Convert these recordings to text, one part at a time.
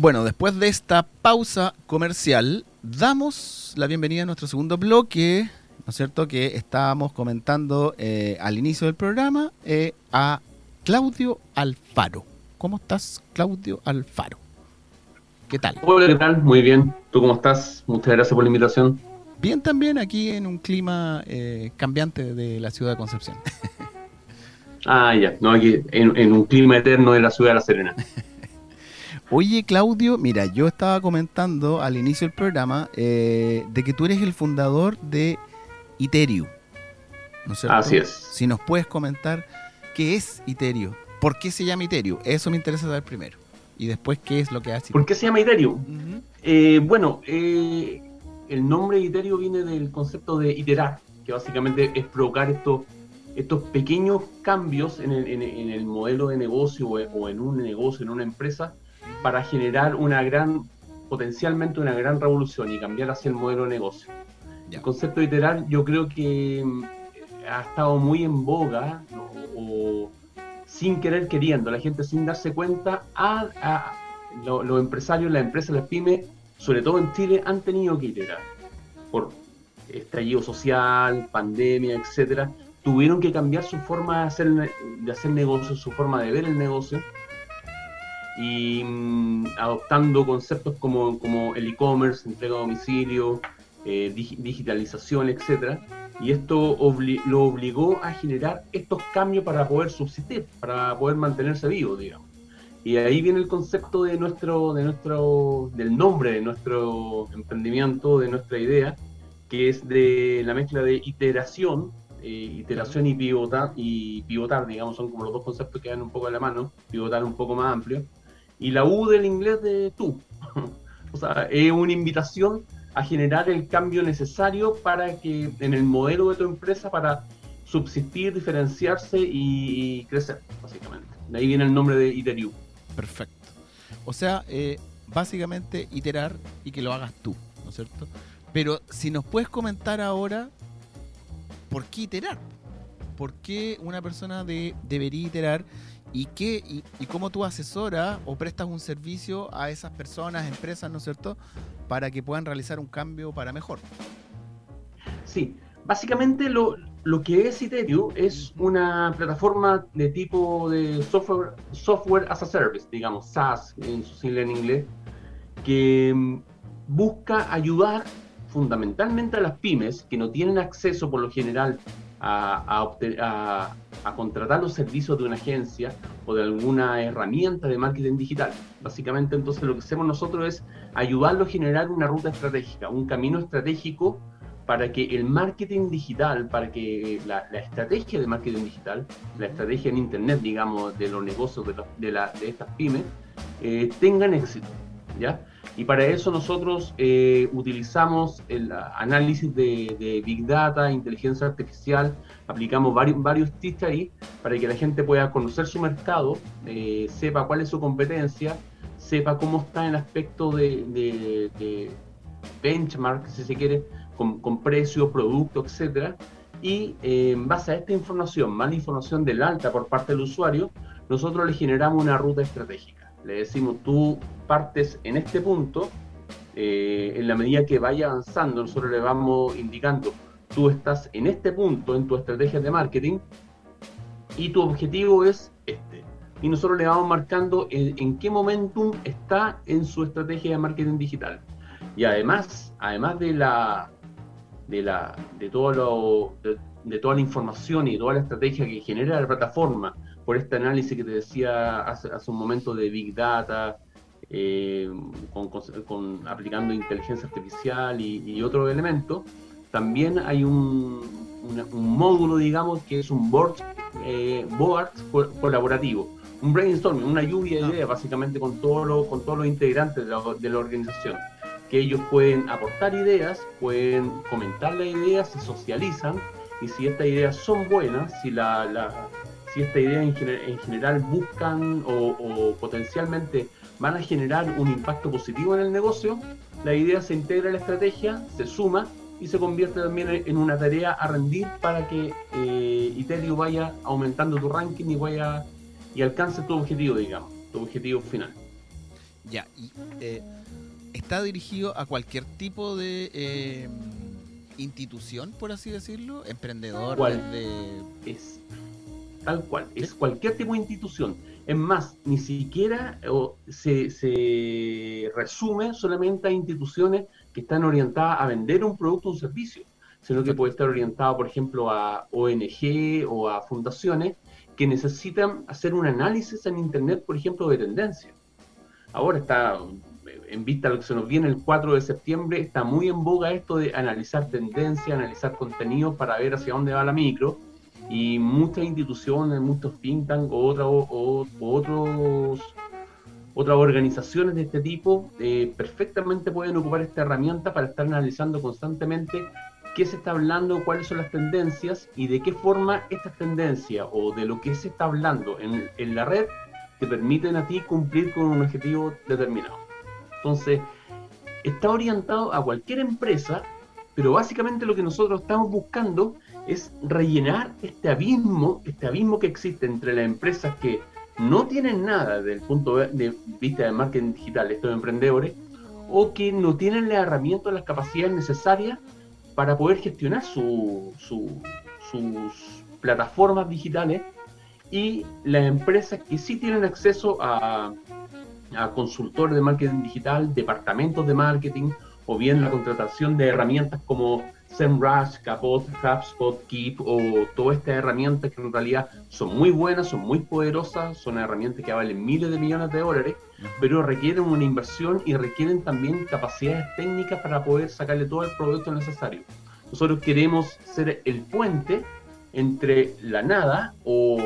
Bueno, después de esta pausa comercial, damos la bienvenida a nuestro segundo bloque, ¿no es cierto? Que estábamos comentando eh, al inicio del programa eh, a Claudio Alfaro. ¿Cómo estás, Claudio Alfaro? ¿Qué tal? Hola, ¿qué tal? Muy bien. ¿Tú cómo estás? Muchas gracias por la invitación. Bien también aquí en un clima eh, cambiante de la ciudad de Concepción. ah, ya. No, aquí en, en un clima eterno de la ciudad de La Serena. Oye, Claudio, mira, yo estaba comentando al inicio del programa eh, de que tú eres el fundador de Iterio. ¿no es? Así es. Si nos puedes comentar qué es Iterio, por qué se llama Iterio, eso me interesa saber primero. Y después, ¿qué es lo que hace? ¿Por qué se llama Iterio? Eh, bueno, eh, el nombre Iterio viene del concepto de iterar, que básicamente es provocar estos, estos pequeños cambios en el, modelo de negocio o en un negocio, en una empresa, para generar una gran, potencialmente una gran revolución y cambiar hacia el modelo de negocio. El concepto de iterar yo creo que mm, ha estado muy en boga o, sin querer queriendo, la gente sin darse cuenta, a, los empresarios, las empresas, las pymes, sobre todo en Chile, han tenido que iterar por estallido social, pandemia, etcétera, tuvieron que cambiar su forma de hacer, de hacer negocio, su forma de ver el negocio, y mm, adoptando conceptos como, como el e-commerce, entrega a domicilio, eh, digitalización, etcétera. Y esto lo obligó a generar estos cambios para poder subsistir, para poder mantenerse vivo, digamos. Y ahí viene el concepto de nuestro, de nuestro, del nombre de nuestro emprendimiento, de nuestra idea, que es de la mezcla de iteración, eh, iteración y pivotar, y pivotar, digamos, son como los dos conceptos que dan un poco de la mano, pivotar un poco más amplio, y la U del inglés de tú. o sea, es una invitación a generar el cambio necesario para que en el modelo de tu empresa para subsistir, diferenciarse y, crecer, básicamente. De ahí viene el nombre de Iteriu. Perfecto. O sea, eh, básicamente iterar y que lo hagas tú, ¿no es cierto? Pero si nos puedes comentar ahora, ¿por qué iterar? ¿Por qué una persona de, debería iterar ¿Y, qué, y, cómo tú asesoras o prestas un servicio a esas personas, empresas, ¿no es cierto?, para que puedan realizar un cambio para mejor. Sí, básicamente lo, lo que es Iterio es una plataforma de tipo de software, software as a service, digamos, SaaS en su sigla en inglés, que mm, busca ayudar fundamentalmente a las pymes que no tienen acceso por lo general a, contratar los servicios de una agencia o de alguna herramienta de marketing digital. Básicamente entonces lo que hacemos nosotros es ayudarlo a generar una ruta estratégica, un camino estratégico para que el marketing digital, para que la, estrategia de marketing digital, la estrategia en Internet, digamos, de los negocios de, de, estas pymes, eh, tengan éxito. ¿ya? Y para eso nosotros eh, utilizamos el análisis de, Big Data, inteligencia artificial, aplicamos varios, varios ahí para que la gente pueda conocer su mercado, eh, sepa cuál es su competencia, sepa cómo está en aspecto de, benchmark, si se quiere, con, con precio, producto, etcétera. Y eh, en base a esta información, más información del alta por parte del usuario, nosotros le generamos una ruta estratégica le decimos, tú partes en este punto, eh, en la medida que vaya avanzando, nosotros le vamos indicando, tú estás en este punto en tu estrategia de marketing y tu objetivo es este. Y nosotros le vamos marcando en, qué momentum está en su estrategia de marketing digital. Y además, además de la de la de todo lo de toda la información y toda la estrategia que genera la plataforma por este análisis que te decía hace, un momento de Big Data, eh, con, aplicando inteligencia artificial y, otros elementos, también hay un, módulo, digamos, que es un board, eh, board colaborativo, un brainstorming, una lluvia de ah. ideas, básicamente con, todo con todos los integrantes de la, de la organización que ellos pueden aportar ideas, pueden comentar las ideas, se socializan y si estas ideas son buenas, si la, si esta idea en, general buscan o, potencialmente van a generar un impacto positivo en el negocio, la idea se integra en la estrategia, se suma y se convierte también en una tarea a rendir para que eh, Iterio vaya aumentando tu ranking y vaya y alcance tu objetivo, digamos, tu objetivo final. Ya, y eh, está dirigido a cualquier tipo de eh, institución, por así decirlo, emprendedor, ¿Cuál? de... Es tal cual, es cualquier tipo de institución. Es más, ni siquiera o, se, se resume solamente a instituciones que están orientadas a vender un producto o un servicio, sino que puede estar orientado, por ejemplo, a ONG o a fundaciones que necesitan hacer un análisis en Internet, por ejemplo, de tendencia. Ahora está, en vista de lo que se nos viene el 4 de septiembre, está muy en boga esto de analizar tendencia, analizar contenido para ver hacia dónde va la micro. Y muchas instituciones, muchos think tank o, otra- o- o otros, otras organizaciones de este tipo eh, perfectamente pueden ocupar esta herramienta para estar analizando constantemente qué se está hablando, cuáles son las tendencias y de qué forma estas tendencias o de lo que se está hablando en, en la red te permiten a ti cumplir con un objetivo determinado. Entonces, está orientado a cualquier empresa, pero básicamente lo que nosotros estamos buscando es rellenar este abismo, este abismo que existe entre las empresas que no tienen nada desde el punto de de vista del marketing digital, estos emprendedores, o que no tienen las herramientas, las capacidades necesarias para poder gestionar su- su- sus plataformas digitales y las empresas que sí tienen acceso a, a consultores de marketing digital, departamentos de marketing, o bien la contratación de herramientas como SEMrush, Capot, HubSpot, Keep, o todas estas herramientas que en realidad son muy buenas, son muy poderosas, son herramientas que valen miles de millones de dólares, pero requieren una inversión y requieren también capacidades técnicas para poder sacarle todo el producto necesario. Nosotros queremos ser el puente entre la nada o,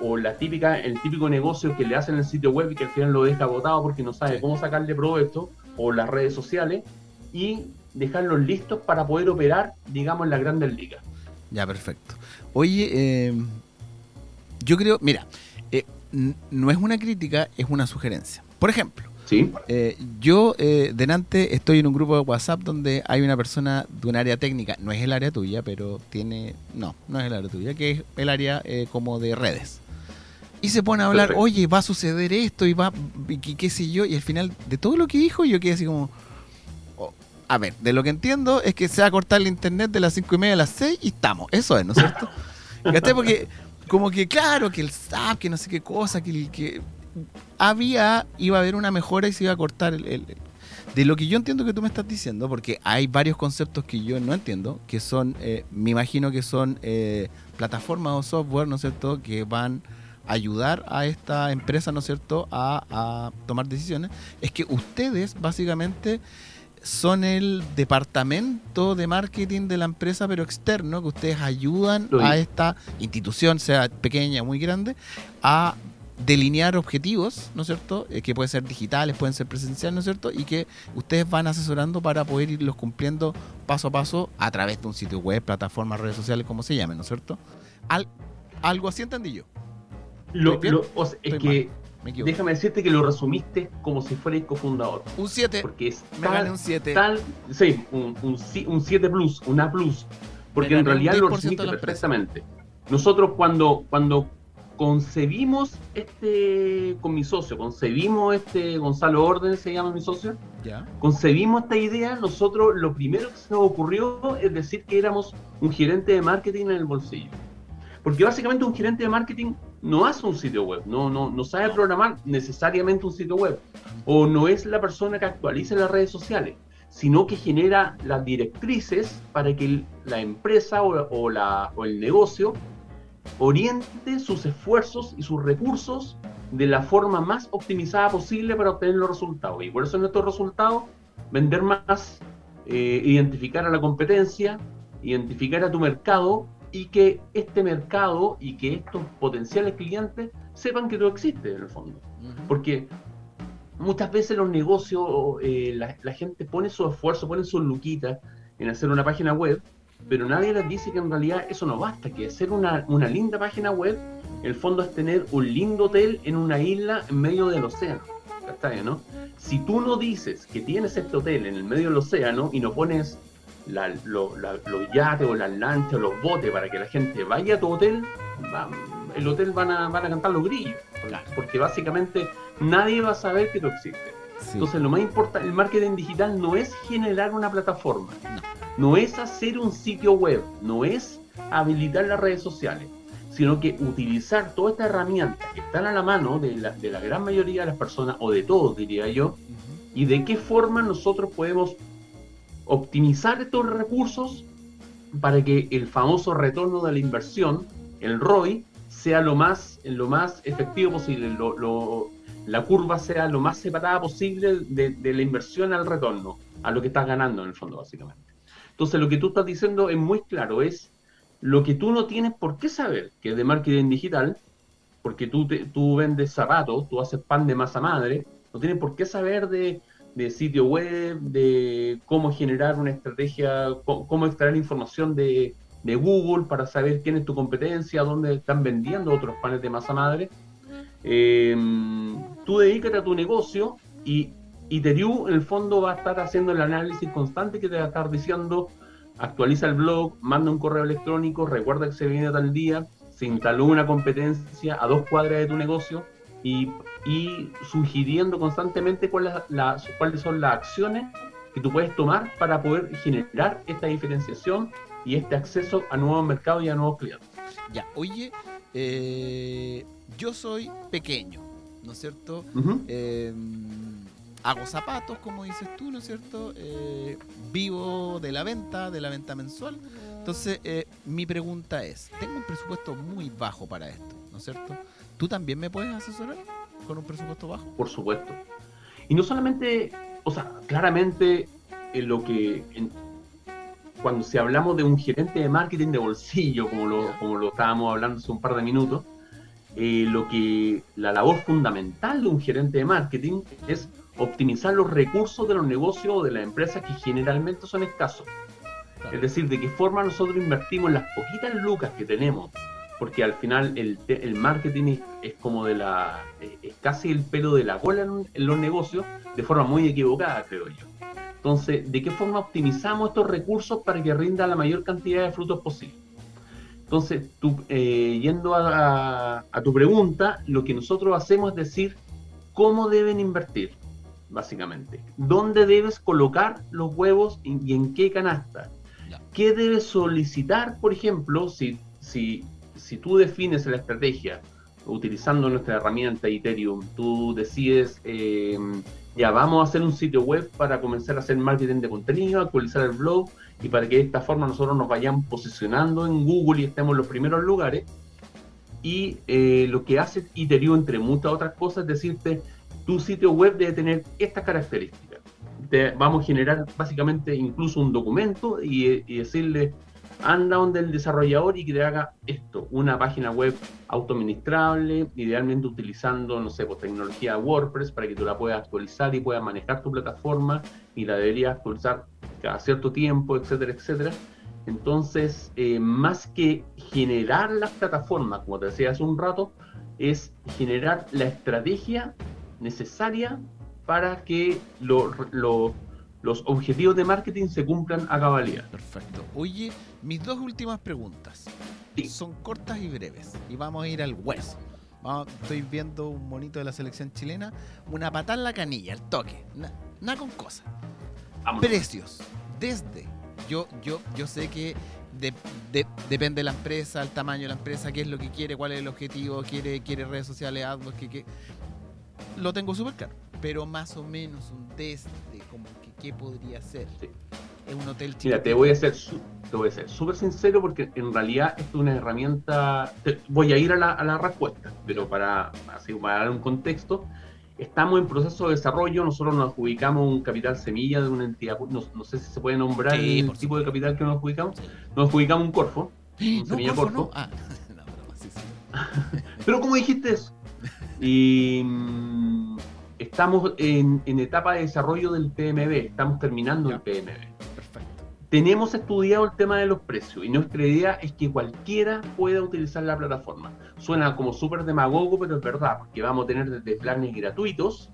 o la típica, el típico negocio que le hacen en el sitio web y que al final lo deja agotado porque no sabe cómo sacarle provecho, o las redes sociales, y dejarlos listos para poder operar, digamos, en las grandes ligas. Ya, perfecto. Oye, eh, yo creo, mira, eh, no es una crítica, es una sugerencia. Por ejemplo, ¿Sí? eh, yo eh, delante estoy en un grupo de WhatsApp donde hay una persona de un área técnica, no es el área tuya, pero tiene, no, no es el área tuya, que es el área eh, como de redes. Y se pone a hablar, Perfecto. oye, va a suceder esto y va, y qué, qué sé yo, y al final de todo lo que dijo yo quedé así como, oh, a ver, de lo que entiendo es que se va a cortar el internet de las cinco y media a las 6 y estamos, eso es, ¿no es cierto? ¿Cachai? Porque como que claro, que el SAP, que no sé qué cosa, que, había, iba a haber una mejora y se iba a cortar el, el- de lo que yo entiendo que tú me estás diciendo, porque hay varios conceptos que yo no entiendo, que son, eh, me imagino que son eh, plataformas o software, ¿no es cierto?, que van ayudar a esta empresa, ¿no es cierto?, a, a tomar decisiones. Es que ustedes básicamente son el departamento de marketing de la empresa, pero externo, que ustedes ayudan a esta institución, sea pequeña o muy grande, a delinear objetivos, ¿no es cierto? Eh, que pueden ser digitales, pueden ser presenciales, ¿no es cierto? Y que ustedes van asesorando para poder irlos cumpliendo paso a paso a través de un sitio web, plataformas, redes sociales, como se llamen, ¿no es cierto? Al- algo así entendí yo. Lo, lo- o sea, es que Me déjame decirte que lo resumiste como si fuera el cofundador. Un 7, Porque es me gané tal, un 7. tal sí, un, un, si- un 7 plus, un A plus. Porque en un realidad lo 10% resumiste perfectamente. Nosotros cuando, cuando concebimos este, con mi socio, concebimos este, Gonzalo Orden se llama mi socio, Ya. concebimos esta idea, nosotros lo primero que se nos ocurrió es decir que éramos un gerente de marketing en el bolsillo. Porque básicamente un gerente de marketing no hace un sitio web, no, no, no sabe programar necesariamente un sitio web, o no es la persona que actualiza las redes sociales, sino que genera las directrices para que la empresa o, o la, o el negocio oriente sus esfuerzos y sus recursos de la forma más optimizada posible para obtener los resultados. Y por eso nuestros resultados, vender más, eh, identificar a la competencia, identificar a tu mercado y que este mercado y que estos potenciales clientes sepan que tú existes en el fondo. Porque muchas veces los negocios, eh, la, la gente pone su esfuerzo, pone sus luquitas en hacer una página web, pero nadie les dice que en realidad eso no basta, que hacer una, una linda página web, el fondo es tener un lindo hotel en una isla en medio del océano. ¿Cachai, no? Si tú no dices que tienes este hotel en el medio del océano y no pones la- lo- la- los yates o las lanchas o los botes para que la gente vaya a tu hotel, va, el hotel van a, van a cantar los grillos. Porque básicamente nadie va a saber que tú existes. Entonces, lo más importante, el marketing digital no es generar una plataforma, no. es hacer un sitio web, no es habilitar las redes sociales, sino que utilizar toda esta herramienta que están a la mano de la, de la gran mayoría de las personas, o de todos, diría yo, y de qué forma nosotros podemos optimizar estos recursos para que el famoso retorno de la inversión, el ROI, sea lo más, lo más efectivo posible, lo, la curva sea lo más separada posible de, la inversión al retorno, a lo que estás ganando en el fondo, básicamente. Entonces, lo que tú estás diciendo es muy claro, es lo que tú no tienes por qué saber, que es de marketing digital, porque tú, tú vendes zapatos, tú haces pan de masa madre, no tienes por qué saber de, de sitio web, de cómo generar una estrategia, cómo, extraer información de, de, Google para saber quién es tu competencia, dónde están vendiendo otros panes de masa madre. Eh, tú dedícate a tu negocio y, y Teriu en el fondo va a estar haciendo el análisis constante que te va a estar diciendo, actualiza el blog, manda un correo electrónico, recuerda que se viene tal día, se instaló una competencia a dos cuadras de tu negocio y, y sugiriendo constantemente cuáles, las, cuáles son las acciones que tú puedes tomar para poder generar esta diferenciación y este acceso a nuevos mercados y a nuevos clientes. Ya, oye, eh, yo soy pequeño, ¿no es cierto? Eh, hago zapatos, como dices tú, ¿no es cierto? Eh, vivo de la venta, de la venta mensual. Entonces, mi pregunta es, tengo un presupuesto muy bajo para esto, ¿no es cierto? ¿Tú también me puedes asesorar con un presupuesto bajo? Por supuesto. Y no solamente, o sea, claramente en lo que cuando se hablamos de un gerente de marketing de bolsillo, como lo, como lo estábamos hablando hace un par de minutos, eh, lo que la labor fundamental de un gerente de marketing es optimizar los recursos de los negocios o de las empresas que generalmente son escasos. Es decir, de qué forma nosotros invertimos las poquitas lucas que tenemos, porque al final el, el marketing es, como de la, es casi el pelo de la cola en los negocios, de forma muy equivocada, creo yo. Entonces, ¿de qué forma optimizamos estos recursos para que rinda la mayor cantidad de frutos posible? Entonces, eh, yendo a, tu pregunta, lo que nosotros hacemos es decir cómo deben invertir, básicamente. ¿Dónde debes colocar los huevos y, en qué canasta? ¿Qué debes solicitar, por ejemplo, si, si, si tú defines la estrategia utilizando nuestra herramienta Ethereum, tú decides... Eh, ya vamos a hacer un sitio web para comenzar a hacer marketing de contenido, actualizar el blog y para que de esta forma nosotros nos vayamos posicionando en Google y estemos en los primeros lugares. Y eh, lo que hace Iterio, entre muchas otras cosas, es decirte, tu sitio web debe tener estas características. vamos a generar básicamente incluso un documento y decirle, anda donde el desarrollador y que te haga esto, una página web autoadministrable, idealmente utilizando, no sé, pues tecnología WordPress para que tú la puedas actualizar y puedas manejar tu plataforma y la deberías actualizar cada cierto tiempo, etcétera, etcétera. Entonces, eh, más que generar las plataformas, como te decía hace un rato, es generar la estrategia necesaria para que lo los objetivos de marketing se cumplan a cabalidad. Perfecto. Oye, mis dos últimas preguntas son cortas y breves y vamos a ir al hueso. estoy viendo un monito de la selección chilena, una patada en la canilla, el toque, nada con cosas. Precios, desde, yo, yo, yo sé que depende de la empresa, el tamaño de la empresa, qué es lo que quiere, cuál es el objetivo, quiere, quiere redes sociales, AdWords, que, lo tengo súper claro, pero más o menos un desde, como qué podría ser. Es un hotel chico. Mira, te voy a ser te voy a ser súper sincero porque en realidad es una herramienta. voy a ir a la, a la respuesta, pero para, así, para dar un contexto, estamos en proceso de desarrollo. Nosotros nos adjudicamos un capital semilla de una entidad. No, no sé si se puede nombrar el tipo de capital que nos adjudicamos. Nos adjudicamos un Corfo, un semilla Corfo. Ah, no, sí, sí. pero como dijiste eso. Y mm, estamos en, etapa de desarrollo del PMB, estamos terminando el PMB. Tenemos estudiado el tema de los precios y nuestra idea es que cualquiera pueda utilizar la plataforma. Suena como súper demagogo, pero es verdad, porque vamos a tener desde planes gratuitos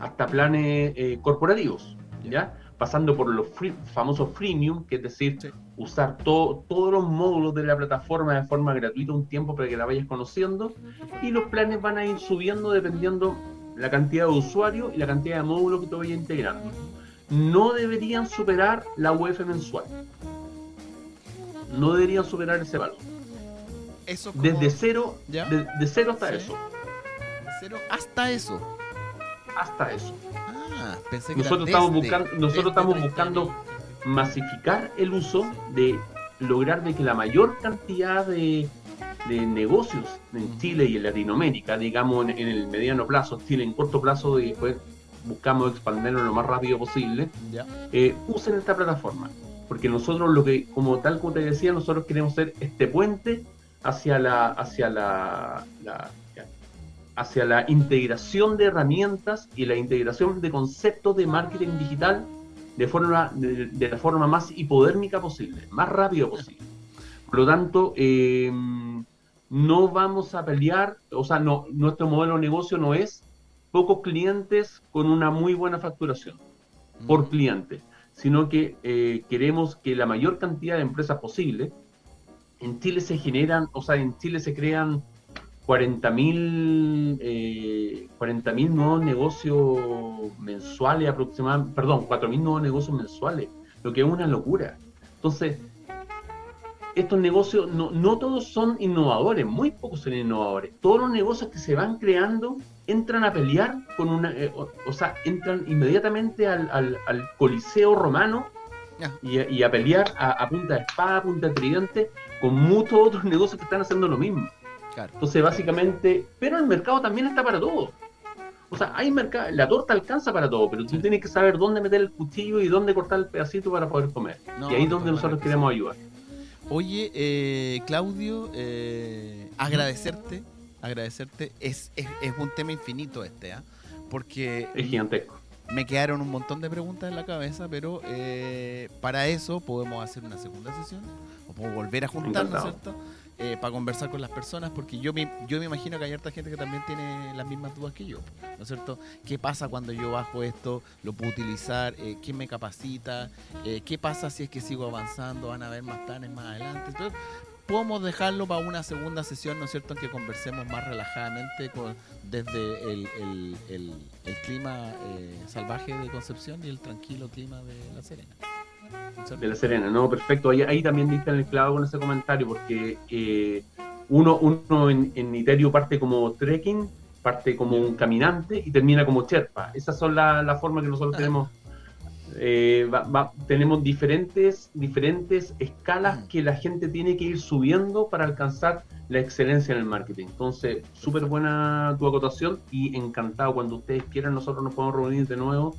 hasta planes eh, corporativos. ¿ya? pasando por los famosos freemium, que es decir, usar todos los módulos de la plataforma de forma gratuita un tiempo para que la vayas conociendo, y los planes van a ir subiendo dependiendo la cantidad de usuarios y la cantidad de módulos que te vayas integrando. No deberían superar la UF mensual. No deberían superar ese valor. Eso Desde cero, de, cero hasta eso. De cero hasta eso. Hasta eso. Ah, pensé que nosotros estamos buscando, nosotros estamos buscando masificar el uso de lograr de que la mayor cantidad de, negocios en Chile y en Latinoamérica, digamos en, el mediano plazo, Chile en corto plazo y después buscamos expandirlo lo más rápido posible, eh, usen esta plataforma. Porque nosotros lo que, como tal como te decía, nosotros queremos ser este puente hacia la, hacia la, hacia la integración de herramientas y la integración de conceptos de marketing digital de forma de, la forma más hipodérmica posible, más rápido posible. Por lo tanto, em, no vamos a pelear, o sea, no, nuestro modelo de negocio no es pocos clientes con una muy buena facturación por cliente, sino que eh, queremos que la mayor cantidad de empresas posible en Chile se generan, o sea, en Chile se crean 40.000 eh, nuevos negocios mensuales aproximadamente, perdón, 4.000 nuevos negocios mensuales, lo que es una locura. Entonces, estos negocios no, no todos son innovadores, muy pocos son innovadores. Todos los negocios que se van creando entran a pelear con una, eh, o, sea, entran inmediatamente al, al coliseo romano y, a pelear a, punta de espada, a punta de tridente, con muchos otros negocios que están haciendo lo mismo. Entonces, básicamente, pero el mercado también está para todo. O sea, hay mercado, la torta alcanza para todo, pero tú tienes que saber dónde meter el cuchillo y dónde cortar el pedacito para poder comer. y ahí es donde nosotros queremos ayudar. Oye, eh, Claudio, eh, agradecerte, agradecerte, es, es, un tema infinito este, ¿ah? Porque... Es gigantesco me quedaron un montón de preguntas en la cabeza, pero eh, para eso podemos hacer una segunda sesión o podemos volver a juntarnos, ¿cierto? Eh, para conversar con las personas, porque yo me, yo me imagino que hay harta gente que también tiene las mismas dudas que yo, ¿no es cierto? ¿Qué pasa cuando yo bajo esto? ¿Lo puedo utilizar? Eh, ¿Quién me capacita? ¿Qué pasa si es que sigo avanzando? ¿Van a haber más planes más adelante? Podemos dejarlo para una segunda sesión, ¿no es cierto?, en que conversemos más relajadamente con, desde el, clima eh, salvaje de Concepción y el tranquilo clima de La Serena. De La Serena, no, perfecto. Ahí, ahí también diste el clavo con ese comentario, porque eh, uno, uno en, en Iterio parte como trekking, parte como un caminante y termina como cherpa. Esas son las la formas que nosotros tenemos eh, tenemos diferentes, diferentes escalas mm. que la gente tiene que ir subiendo para alcanzar la excelencia en el marketing. Entonces, súper buena tu acotación y encantado. Cuando ustedes quieran, nosotros nos podemos reunir de nuevo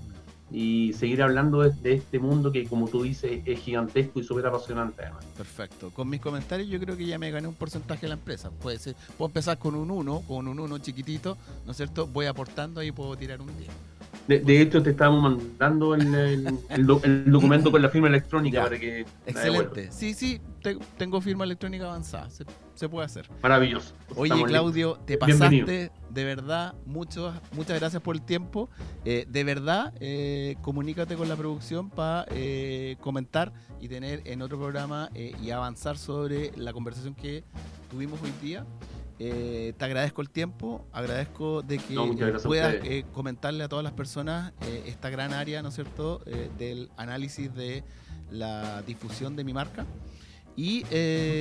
y seguir hablando de, este mundo que, como tú dices, es gigantesco y súper apasionante. Perfecto. Con mis comentarios, yo creo que ya me gané un porcentaje de la empresa. Puede ser, puedo empezar con un 1, con un 1 chiquitito, ¿no es cierto? Voy aportando y puedo tirar un 10. De, hecho, te estábamos mandando el, documento con la firma electrónica para que. Excelente. Sí, sí, tengo firma electrónica avanzada. Se, puede hacer. Maravilloso. Oye, Claudio, te pasaste. De verdad, muchas muchas gracias por el tiempo. Eh, de verdad, eh, comunícate con la producción para eh, comentar y tener en otro programa y avanzar sobre la conversación que tuvimos hoy día. Eh, te agradezco el tiempo, agradezco de que puedas eh, comentarle a todas las personas eh, esta gran área, ¿no es cierto?, del análisis de la difusión de mi marca. Y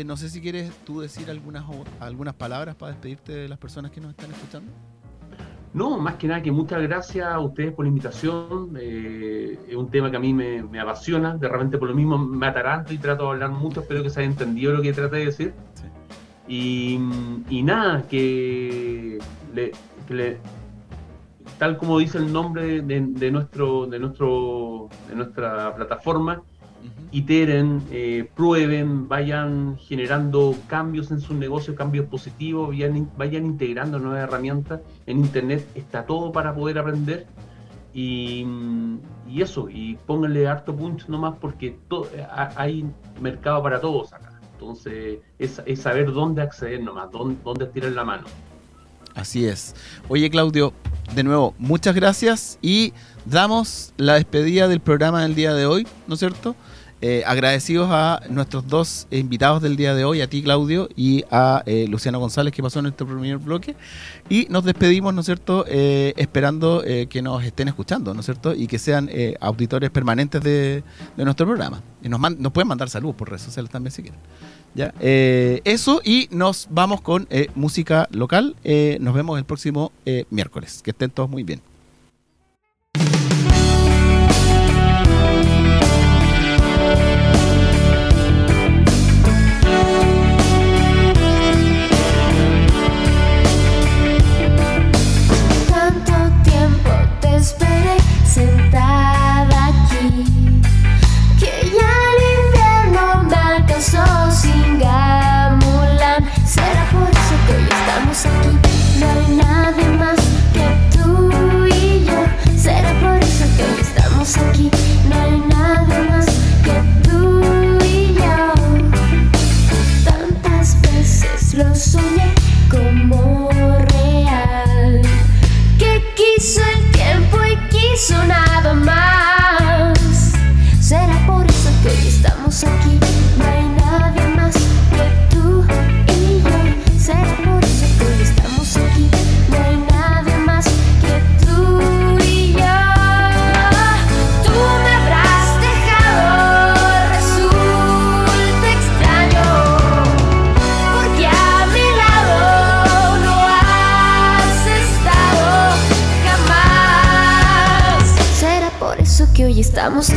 no sé si quieres tú decir algunas, algunas palabras para despedirte de las personas que nos están escuchando. No, más que nada que muchas gracias a ustedes por la invitación. es un tema que a mí me, apasiona. De repente por lo mismo me ataranto y trato de hablar mucho. Espero que se haya entendido lo que traté de decir. Y, nada, que, tal como dice el nombre de, nuestro, de, nuestro, de nuestra plataforma, iteren, eh, prueben, vayan generando cambios en sus negocios, cambios positivos, vayan, vayan integrando nuevas herramientas. En Internet está todo para poder aprender. Y, eso, y pónganle harto punto nomás porque hay mercado para todos acá. Entonces, es, saber dónde acceder nomás, dónde, dónde tirar la mano. Así es. Oye, Claudio, de nuevo, muchas gracias y damos la despedida del programa del día de hoy, ¿no es cierto? Eh, agradecidos a nuestros dos invitados del día de hoy, a ti Claudio y a eh, Luciano González que pasó en nuestro primer bloque. Y nos despedimos, ¿no es cierto?, eh, esperando que nos estén escuchando, ¿no es cierto?, y que sean auditores permanentes de, nuestro programa. Y nos, nos pueden mandar saludos por redes sociales también si quieren. ¿Ya? eso y nos vamos con música local. nos vemos el próximo miércoles. Que estén todos muy bien. Estamos